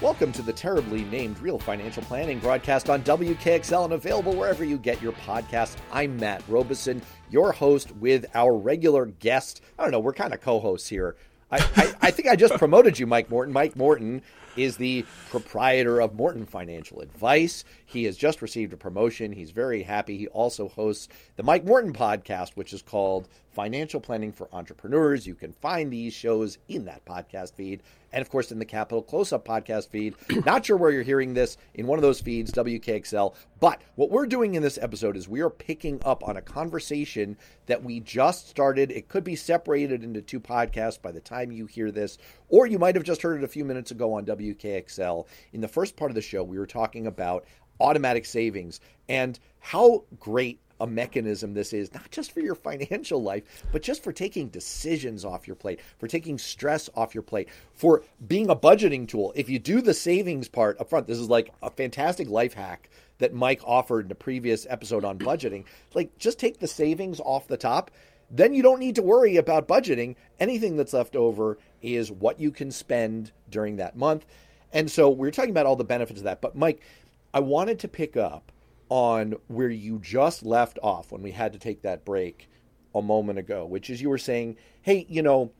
Welcome to the terribly named Real Financial Planning broadcast on WKXL and available wherever you get your podcasts. I'm Matt Robison, your host with our regular guest. I don't know, we're kind of co hosts here. I, I, I, think I just promoted you, Mike Morton. Mike Morton is the proprietor of Morton Financial Advice. He has just received a promotion. He's very happy. He also hosts the Mike Morton podcast, which is called Financial Planning for Entrepreneurs. You can find these shows in that podcast feed and, of course, in the Capital Close Up podcast feed. Not sure where you're hearing this in one of those feeds, WKXL. But what we're doing in this episode is we are picking up on a conversation that we just started. It could be separated into two podcasts by the time you hear this, or you might have just heard it a few minutes ago on WKXL. In the first part of the show, we were talking about automatic savings and how great a mechanism this is, not just for your financial life, but just for taking decisions off your plate, for taking stress off your plate, for being a budgeting tool. If you do the savings part up front, this is like a fantastic life hack that Mike offered in a previous episode on budgeting. Like, just take the savings off the top. Then you don't need to worry about budgeting. Anything that's left over is what you can spend during that month. And so we're talking about all the benefits of that. But, Mike, I wanted to pick up on where you just left off when we had to take that break a moment ago, which is you were saying, hey, you know,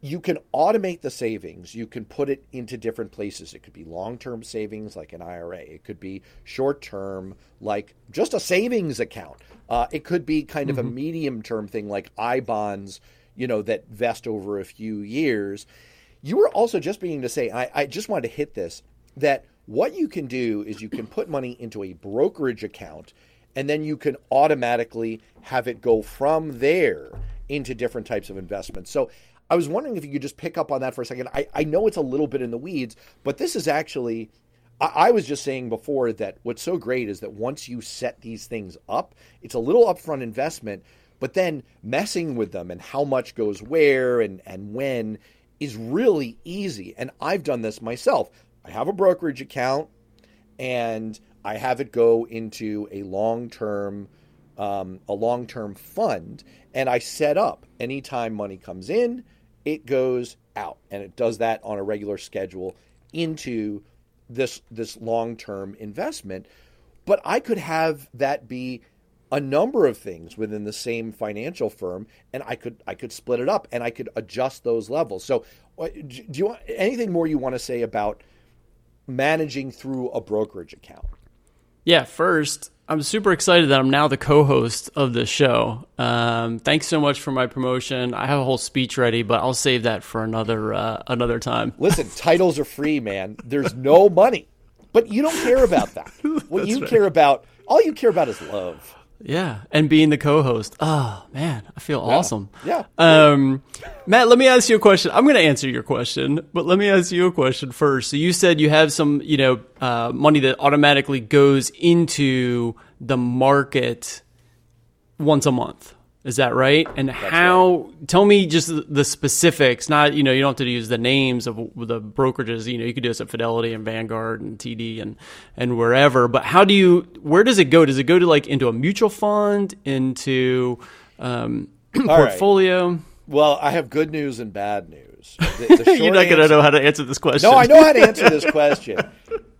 you can automate the savings. You can put it into different places. It could be long term savings like an IRA, it could be short term, like just a savings account. Uh, it could be kind mm-hmm. of a mm-hmm. medium term thing like I bonds, you know, that vest over a few years. You were also just beginning to say, I, I just wanted to hit this, that what you can do is you can put money into a brokerage account and then you can automatically have it go from there into different types of investments. So I was wondering if you could just pick up on that for a second. I, I know it's a little bit in the weeds, but this is actually, I, I was just saying before that what's so great is that once you set these things up, it's a little upfront investment, but then messing with them and how much goes where and, and when is really easy. And I've done this myself. I have a brokerage account and I have it go into a long term um, a long term fund, and I set up anytime money comes in, it goes out, and it does that on a regular schedule into this this long term investment. But I could have that be a number of things within the same financial firm and I could I could split it up and I could adjust those levels. So uh, do you want anything more you want to say about managing through a brokerage account? Yeah, first, I'm super excited that I'm now the co-host of the show. Um, thanks so much for my promotion. I have a whole speech ready, but I'll save that for another uh, another time. Listen, titles are free, man. There's no money, but you don't care about that. What you right. care about, all you care about, is love. Yeah, and being the co-host. Oh man, I feel yeah. awesome. Yeah. Um, Matt, let me ask you a question. I'm going to answer your question, but let me ask you a question first. So you said you have some, you know, uh, money that automatically goes into the market once a month. Is that right? And That's how? Right. Tell me just the specifics. Not you know you don't have to use the names of the brokerages. You know you could do this at Fidelity and Vanguard and TD and and wherever. But how do you? Where does it go? Does it go to like into a mutual fund? Into um, portfolio? Right. Well, I have good news and bad news. The, the You're not going to know how to answer this question. No, I know how to answer this question,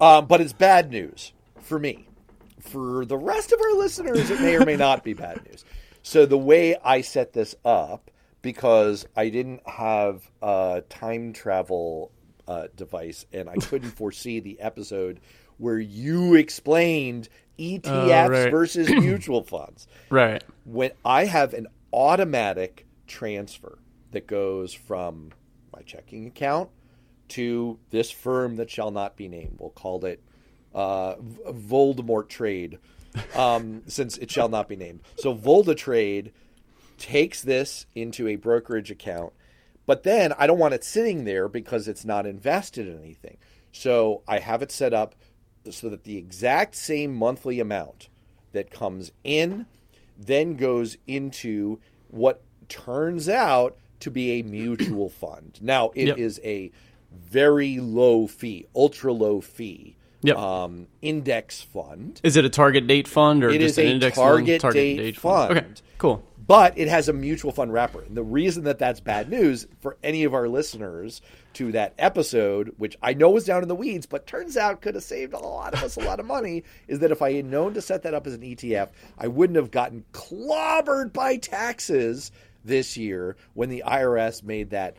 um, but it's bad news for me. For the rest of our listeners, it may or may not be bad news. So the way I set this up, because I didn't have a time travel uh, device and I couldn't foresee the episode where you explained ETFs oh, right. versus mutual funds. Right. When I have an automatic transfer that goes from my checking account to this firm that shall not be named, we'll call it uh, Voldemort Trade um, since it shall not be named. So Voldemort Trade takes this into a brokerage account, but then I don't want it sitting there because it's not invested in anything. So I have it set up so that the exact same monthly amount that comes in then goes into what turns out to be a mutual fund. Now, it yep. is a very low fee, ultra low fee yep. um, index fund. Is it a target date fund or it just an index target, fund? target date, date fund. fund. Okay, cool. but it has a mutual fund wrapper. And the reason that that's bad news for any of our listeners to that episode, which I know was down in the weeds, but turns out could have saved a lot of us a lot of money, is that if I had known to set that up as an ETF, I wouldn't have gotten clobbered by taxes this year when the IRS made that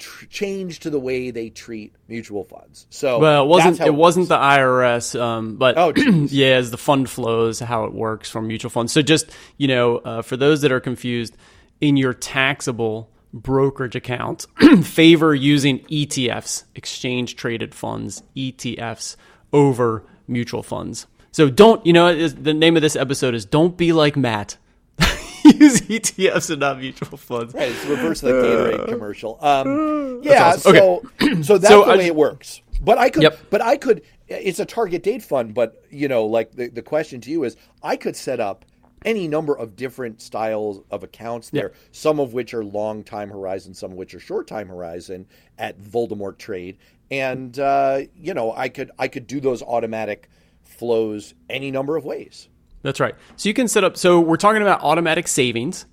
tr- change to the way they treat mutual funds. So well, it wasn't it, it wasn't the IRS, um, but oh, yeah, as the fund flows, how it works from mutual funds. So just you know, uh, for those that are confused, in your taxable brokerage account, favor using ETFs, exchange traded funds, ETFs over mutual funds. So don't, you know, the name of this episode is "Don't be like Matt." Use ETFs and not mutual funds. Right, it's the reverse of the Gatorade commercial. Um, yeah, awesome. so okay. so that's so the way it works. But I could, yep. but I could. It's a target date fund, but you know, like the the question to you is, I could set up any number of different styles of accounts there, yep. some of which are long time horizon, some of which are short time horizon at Voldemort Trade, and uh, you know, I could I could do those automatic flows any number of ways. That's right. So you can set up. So we're talking about automatic savings,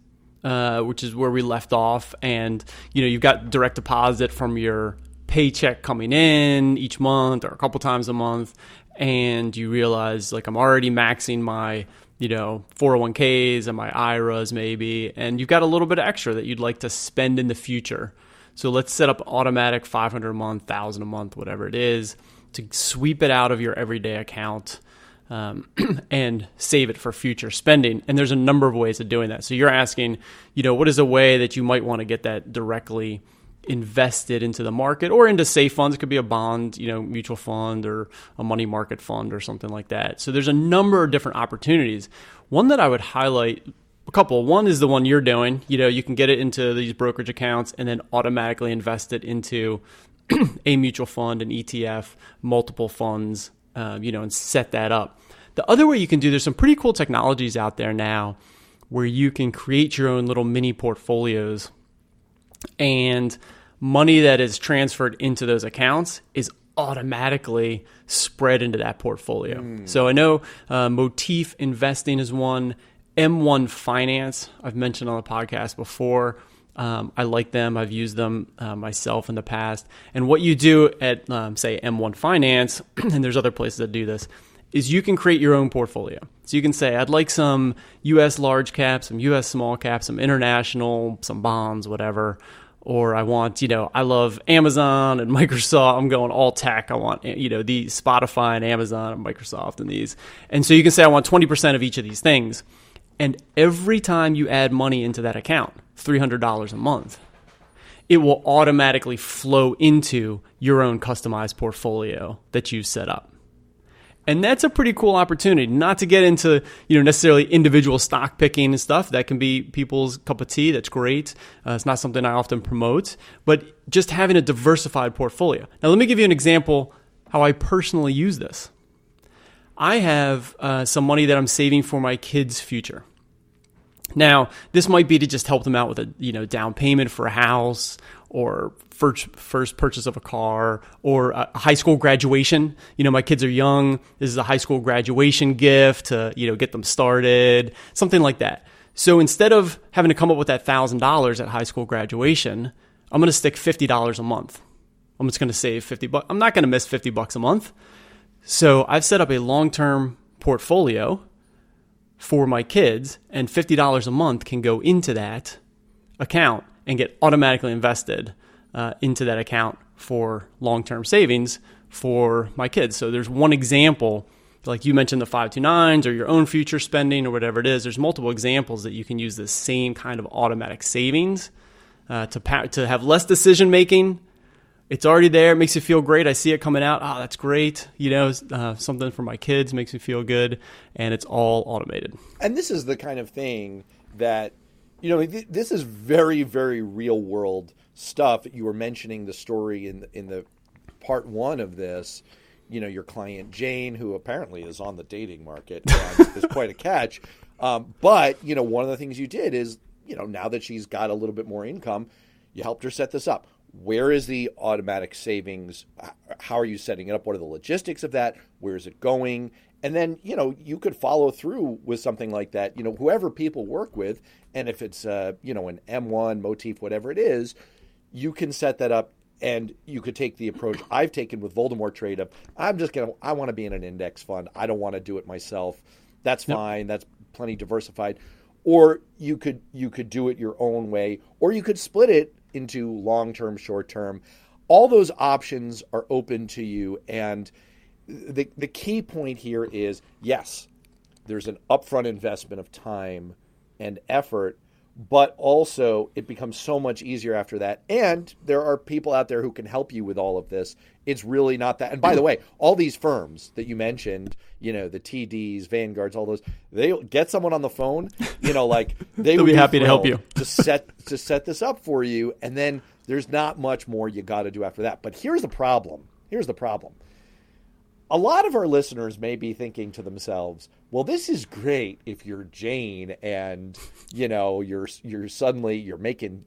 uh, which is where we left off, and you know you've got direct deposit from your paycheck coming in each month or a couple times a month, and you realize like I'm already maxing my you know 401ks and my IRAs maybe, and you've got a little bit of extra that you'd like to spend in the future. So let's set up automatic 500 a month, 1000 a month, whatever it is, to sweep it out of your everyday account um, and save it for future spending. And there's a number of ways of doing that. So you're asking, you know, what is a way that you might want to get that directly invested into the market or into safe funds? It could be a bond, you know, mutual fund or a money market fund or something like that. So there's a number of different opportunities. One that I would highlight a couple. One is the one you're doing. You know, you can get it into these brokerage accounts and then automatically invest it into a mutual fund, an ETF, multiple funds, uh, you know, and set that up. The other way you can do, there's some pretty cool technologies out there now where you can create your own little mini portfolios and money that is transferred into those accounts is automatically spread into that portfolio. Mm. So I know uh, Motif Investing is one, M1 Finance, I've mentioned on the podcast before. Um, I like them. I've used them uh, myself in the past. And what you do at, um, say, M1 Finance, and there's other places that do this, is you can create your own portfolio. So you can say, I'd like some US large caps, some US small caps, some international, some bonds, whatever. Or I want, you know, I love Amazon and Microsoft. I'm going all tech. I want, you know, the Spotify and Amazon and Microsoft and these. And so you can say, I want 20% of each of these things. And every time you add money into that account, $300 a month, it will automatically flow into your own customized portfolio that you've set up. And that's a pretty cool opportunity. Not to get into, you know, necessarily individual stock picking and stuff. That can be people's cup of tea. That's great. Uh, it's not something I often promote, but just having a diversified portfolio. Now, let me give you an example how I personally use this. I have uh, some money that I'm saving for my kids' future. Now, this might be to just help them out with a you know down payment for a house or first first purchase of a car or a high school graduation. You know, my kids are young. This is a high school graduation gift to you know get them started, something like that. So instead of having to come up with that thousand dollars at high school graduation, I'm going to stick fifty dollars a month. I'm just going to save fifty bucks. I'm not going to miss fifty bucks a month. So I've set up a long term portfolio for my kids, and $50 a month can go into that account and get automatically invested uh, into that account for long term savings for my kids. So there's one example, like you mentioned the 529s or your own future spending or whatever it is. There's multiple examples that you can use the same kind of automatic savings uh, to, pa- to have less decision making it's already there. It makes you feel great. I see it coming out. Oh, that's great. You know, uh, something for my kids makes me feel good, and it's all automated. And this is the kind of thing that, you know, th- this is very, very real world stuff. You were mentioning the story in in the part one of this. You know, your client Jane, who apparently is on the dating market, is quite a catch. Um, but you know, one of the things you did is, you know, now that she's got a little bit more income, you helped her set this up where is the automatic savings? How are you setting it up? What are the logistics of that? Where is it going? And then, you know, you could follow through with something like that. You know, whoever people work with, and if it's, uh, you know, an M1, motif, whatever it is, you can set that up and you could take the approach I've taken with Voldemort trade of I'm just going to, I want to be in an index fund. I don't want to do it myself. That's fine. That's plenty diversified. Or you could, you could do it your own way, or you could split it into long term, short term. All those options are open to you. And the, the key point here is yes, there's an upfront investment of time and effort, but also it becomes so much easier after that. And there are people out there who can help you with all of this. It's really not that. And by the way, all these firms that you mentioned, you know, the TDs, Vanguards, all those, they get someone on the phone, you know, like they will be, be happy to help you to set to set this up for you. And then there's not much more you got to do after that. But here's the problem. Here's the problem a lot of our listeners may be thinking to themselves, "Well, this is great if you're Jane and you know you're you're suddenly you're making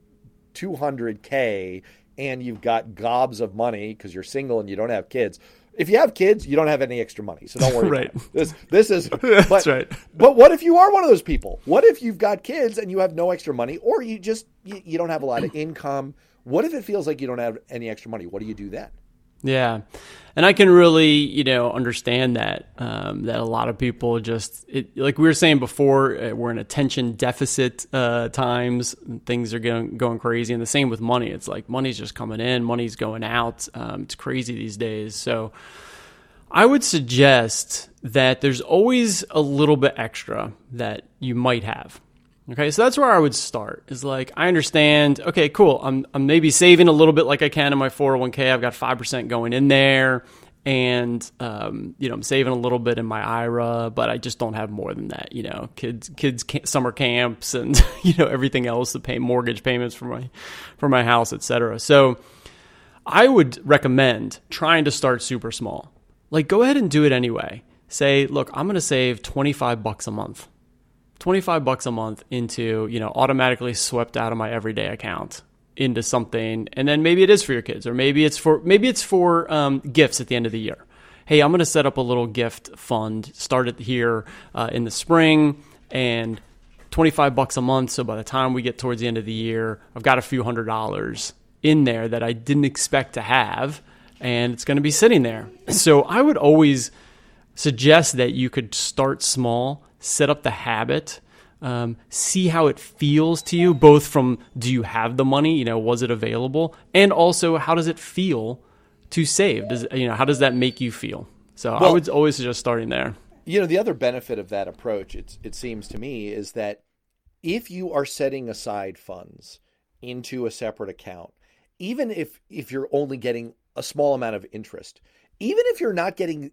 200k and you've got gobs of money because you're single and you don't have kids." If you have kids, you don't have any extra money, so don't worry. right. This this is but, that's right. But what if you are one of those people? What if you've got kids and you have no extra money, or you just you, you don't have a lot of income? What if it feels like you don't have any extra money? What do you do then? Yeah, and I can really, you know, understand that um, that a lot of people just it, like we were saying before, uh, we're in attention deficit uh, times. And things are going going crazy, and the same with money. It's like money's just coming in, money's going out. Um, it's crazy these days. So, I would suggest that there's always a little bit extra that you might have. Okay, so that's where I would start. Is like I understand. Okay, cool. I'm I'm maybe saving a little bit like I can in my 401k. I've got five percent going in there, and um, you know I'm saving a little bit in my IRA, but I just don't have more than that. You know, kids kids summer camps and you know everything else to pay mortgage payments for my for my house, etc. So I would recommend trying to start super small. Like go ahead and do it anyway. Say, look, I'm going to save 25 bucks a month 25 bucks a month into, you know, automatically swept out of my everyday account into something and then maybe it is for your kids or maybe it's for maybe it's for um, gifts at the end of the year. Hey i'm going to set up a little gift fund start it here uh, in the spring and 25 bucks a month so by the time we get towards the end of the year i've got a few hundred dollars in there that i didn't expect to have and it's going to be sitting there. So i would always suggest that you could start small set up the habit, um, see how it feels to you, both from do you have the money, you know, was it available, and also how does it feel to save? Does you know how does that make you feel? So well, I would always suggest starting there. You know, the other benefit of that approach, it, it seems to me, is that if you are setting aside funds into a separate account, even if if you're only getting a small amount of interest, even if you're not getting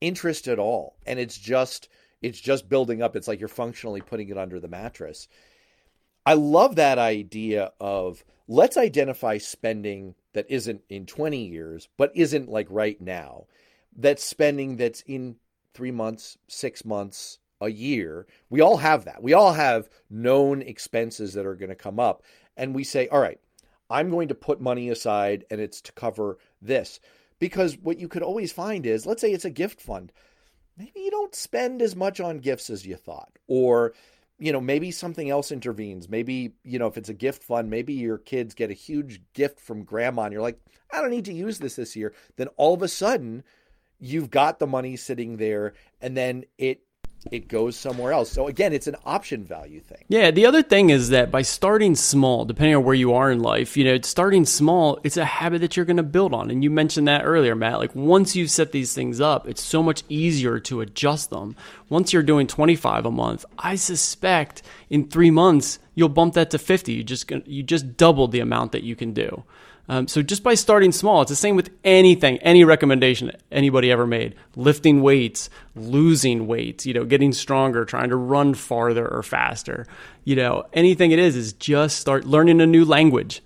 interest at all, and it's just it's just building up. It's like you're functionally putting it under the mattress. I love that idea of let's identify spending that isn't in 20 years, but isn't like right now. That's spending that's in three months, six months, a year. We all have that. We all have known expenses that are going to come up. And we say, all right, I'm going to put money aside and it's to cover this. Because what you could always find is, let's say it's a gift fund maybe you don't spend as much on gifts as you thought. Or you know maybe something else intervenes. Maybe you know if it's a gift fund maybe your kids get a huge gift from grandma and you're like i don't need to use this this year. Then all of a sudden you've got the money sitting there and then it it goes somewhere else. So again, it's an option value thing. Yeah, the other thing is that by starting small, depending on where you are in life, you know, starting small, it's a habit that you're going to build on. And you mentioned that earlier, Matt. Like once you set these things up, it's so much easier to adjust them. Once you're doing 25 a month, I suspect in 3 months you'll bump that to 50. You just you just doubled the amount that you can do. Um, so just by starting small, it's the same with anything, any recommendation anybody ever made. Lifting weights, losing weight, you know, getting stronger, trying to run farther or faster. You know, anything it is is just start learning a new language.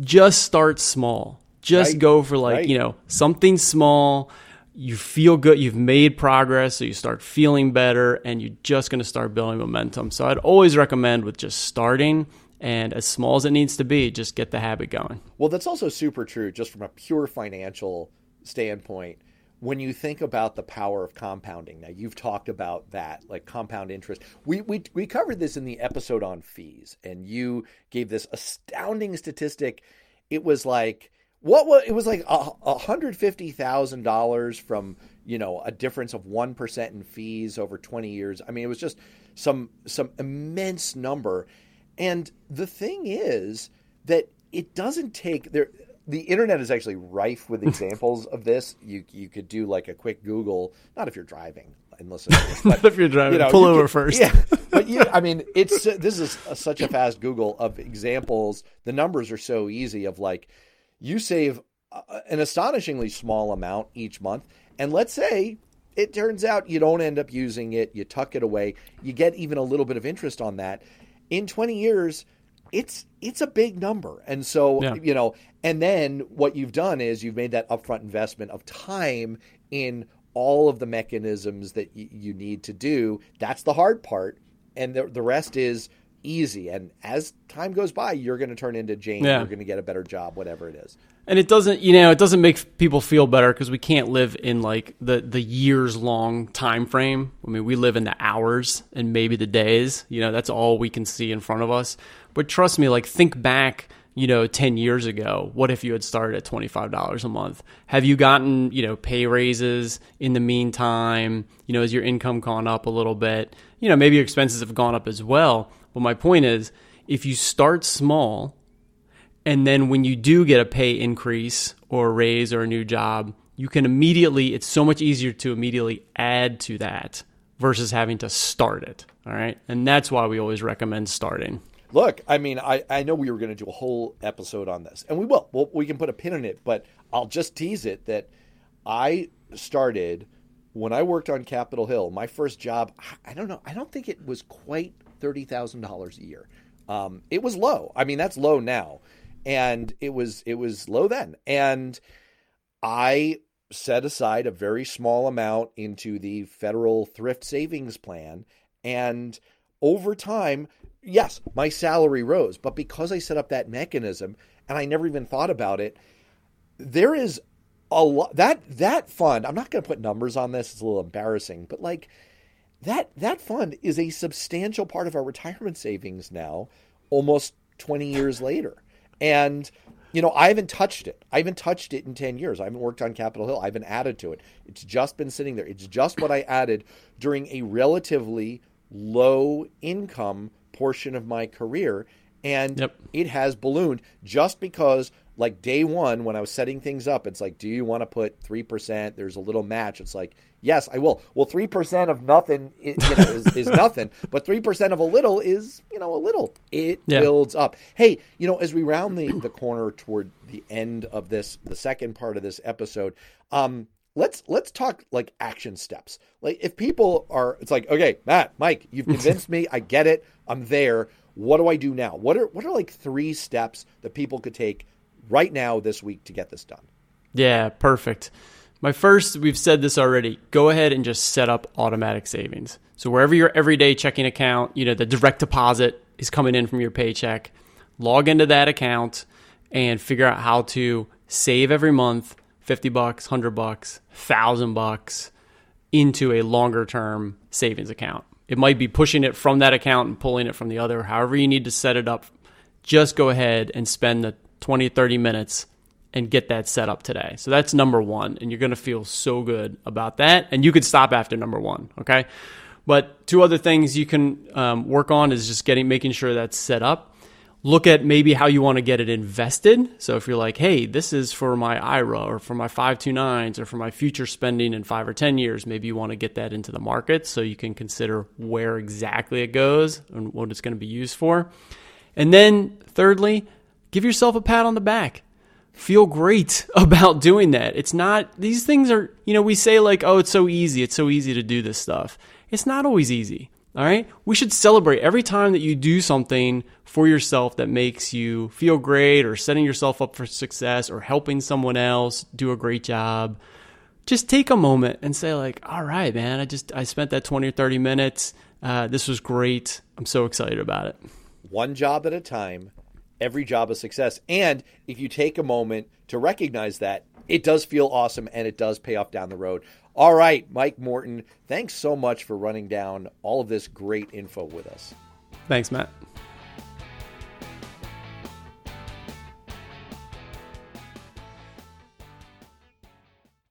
Just start small. Just right. go for like, right. you know, something small. You feel good, you've made progress, so you start feeling better and you're just going to start building momentum. So I'd always recommend with just starting and as small as it needs to be, just get the habit going. Well, that's also super true just from a pure financial standpoint. when you think about the power of compounding, now you've talked about that, like compound interest. We, we, we covered this in the episode on fees, and you gave this astounding statistic. It was like, what was it was like a hundred fifty thousand dollars from you know a difference of one percent in fees over twenty years. I mean, it was just some some immense number. And the thing is that it doesn't take there the internet is actually rife with examples of this. You you could do like a quick Google, not if you're driving and listen. This, but, if you're driving, you know, pull you over could, first. Yeah, but you, I mean, it's this is a, such a fast Google of examples. The numbers are so easy. Of like, you save uh, an astonishingly small amount each month, and let's say it turns out you don't end up using it, you tuck it away, you get even a little bit of interest on that. In 20 years, it's it's a big number. And so, yeah. you know, and then what you've done is you've made that upfront investment of time in all of the mechanisms that y- you need to do. That's the hard part. And the, the rest is easy. And as time goes by, you're going to turn into Jane. Yeah. You're going to get a better job, whatever it is. And it doesn't, you know, it doesn't make people feel better because we can't live in like the the years long time frame. I mean, we live in the hours and maybe the days. You know, that's all we can see in front of us. But trust me, like think back, you know, 10 years ago. What if you had started at $25 a month? Have you gotten, you know, pay raises in the meantime? You know, has your income gone up a little bit? You know, maybe your expenses have gone up as well. But my point is, if you start small and then when you do get a pay increase or a raise or a new job, you can immediately, it's so much easier to immediately add to that versus having to start it. All right. And that's why we always recommend starting. Look, I mean, I, I know we were going to do a whole episode on this, and we will. Well, we can put a pin in it, but I'll just tease it that I started when I worked on Capitol Hill. My first job, I don't know, I don't think it was quite thirty thousand dollars a year. Um, it was low. I mean, that's low now, and it was it was low then. And I set aside a very small amount into the federal thrift savings plan, and over time yes, my salary rose, but because I set up that mechanism and I never even thought about it, there is a lot that that fund. I'm not going to put numbers on this; it's a little embarrassing, but like that that fund is a substantial part of our retirement savings now, almost 20 years later, and. You know, I haven't touched it. I haven't touched it in 10 years. I haven't worked on Capitol Hill. I haven't added to it. It's just been sitting there. It's just what I added during a relatively low income portion of my career. And yep. it has ballooned just because, like day one, when I was setting things up, it's like, do you want to put 3%? There's a little match. It's like, yes, I will. Well, 3% of nothing you know, is, is nothing, but 3% of a little is, you know, a little. It yeah. builds up. Hey, you know, as we round the, the corner toward the end of this, the second part of this episode, um, let's let's talk like action steps. Like if people are it's like, okay, Matt, Mike, you've convinced me, I get it, I'm there. What do I do now? What are what are like three steps that people could take right now this week to get this done? Yeah, perfect. My first, we've said this already. Go ahead and just set up automatic savings. So wherever your everyday checking account, you know, the direct deposit is coming in from your paycheck, log into that account and figure out how to save every month 50 bucks, 100 bucks, 1000 bucks into a longer term savings account. It might be pushing it from that account and pulling it from the other. However, you need to set it up. Just go ahead and spend the 20, 30 minutes and get that set up today. So that's number one. And you're going to feel so good about that. And you could stop after number one. Okay. But two other things you can um, work on is just getting, making sure that's set up look at maybe how you want to get it invested. So if you're like, hey, this is for my IRA or for my 529s or for my future spending in five or 10 years, maybe you want to get that into the market so you can consider where exactly it goes and what it's going to be used for. And then thirdly, give yourself a pat on the back. Feel great about doing that. It's not, these things are, you know, we say like, oh, it's so easy. It's so easy to do this stuff. It's not always easy. All right. We should celebrate every time that you do something for yourself that makes you feel great or setting yourself up for success or helping someone else do a great job. Just take a moment and say, like, all right, man, I just, I spent that 20 or 30 minutes. Uh, this was great. I'm so excited about it. One job at a time, every job a success. And if you take a moment to recognize that, it does feel awesome and it does pay off down the road. All right, Mike Morton, thanks so much for running down all of this great info with us. Thanks, Matt.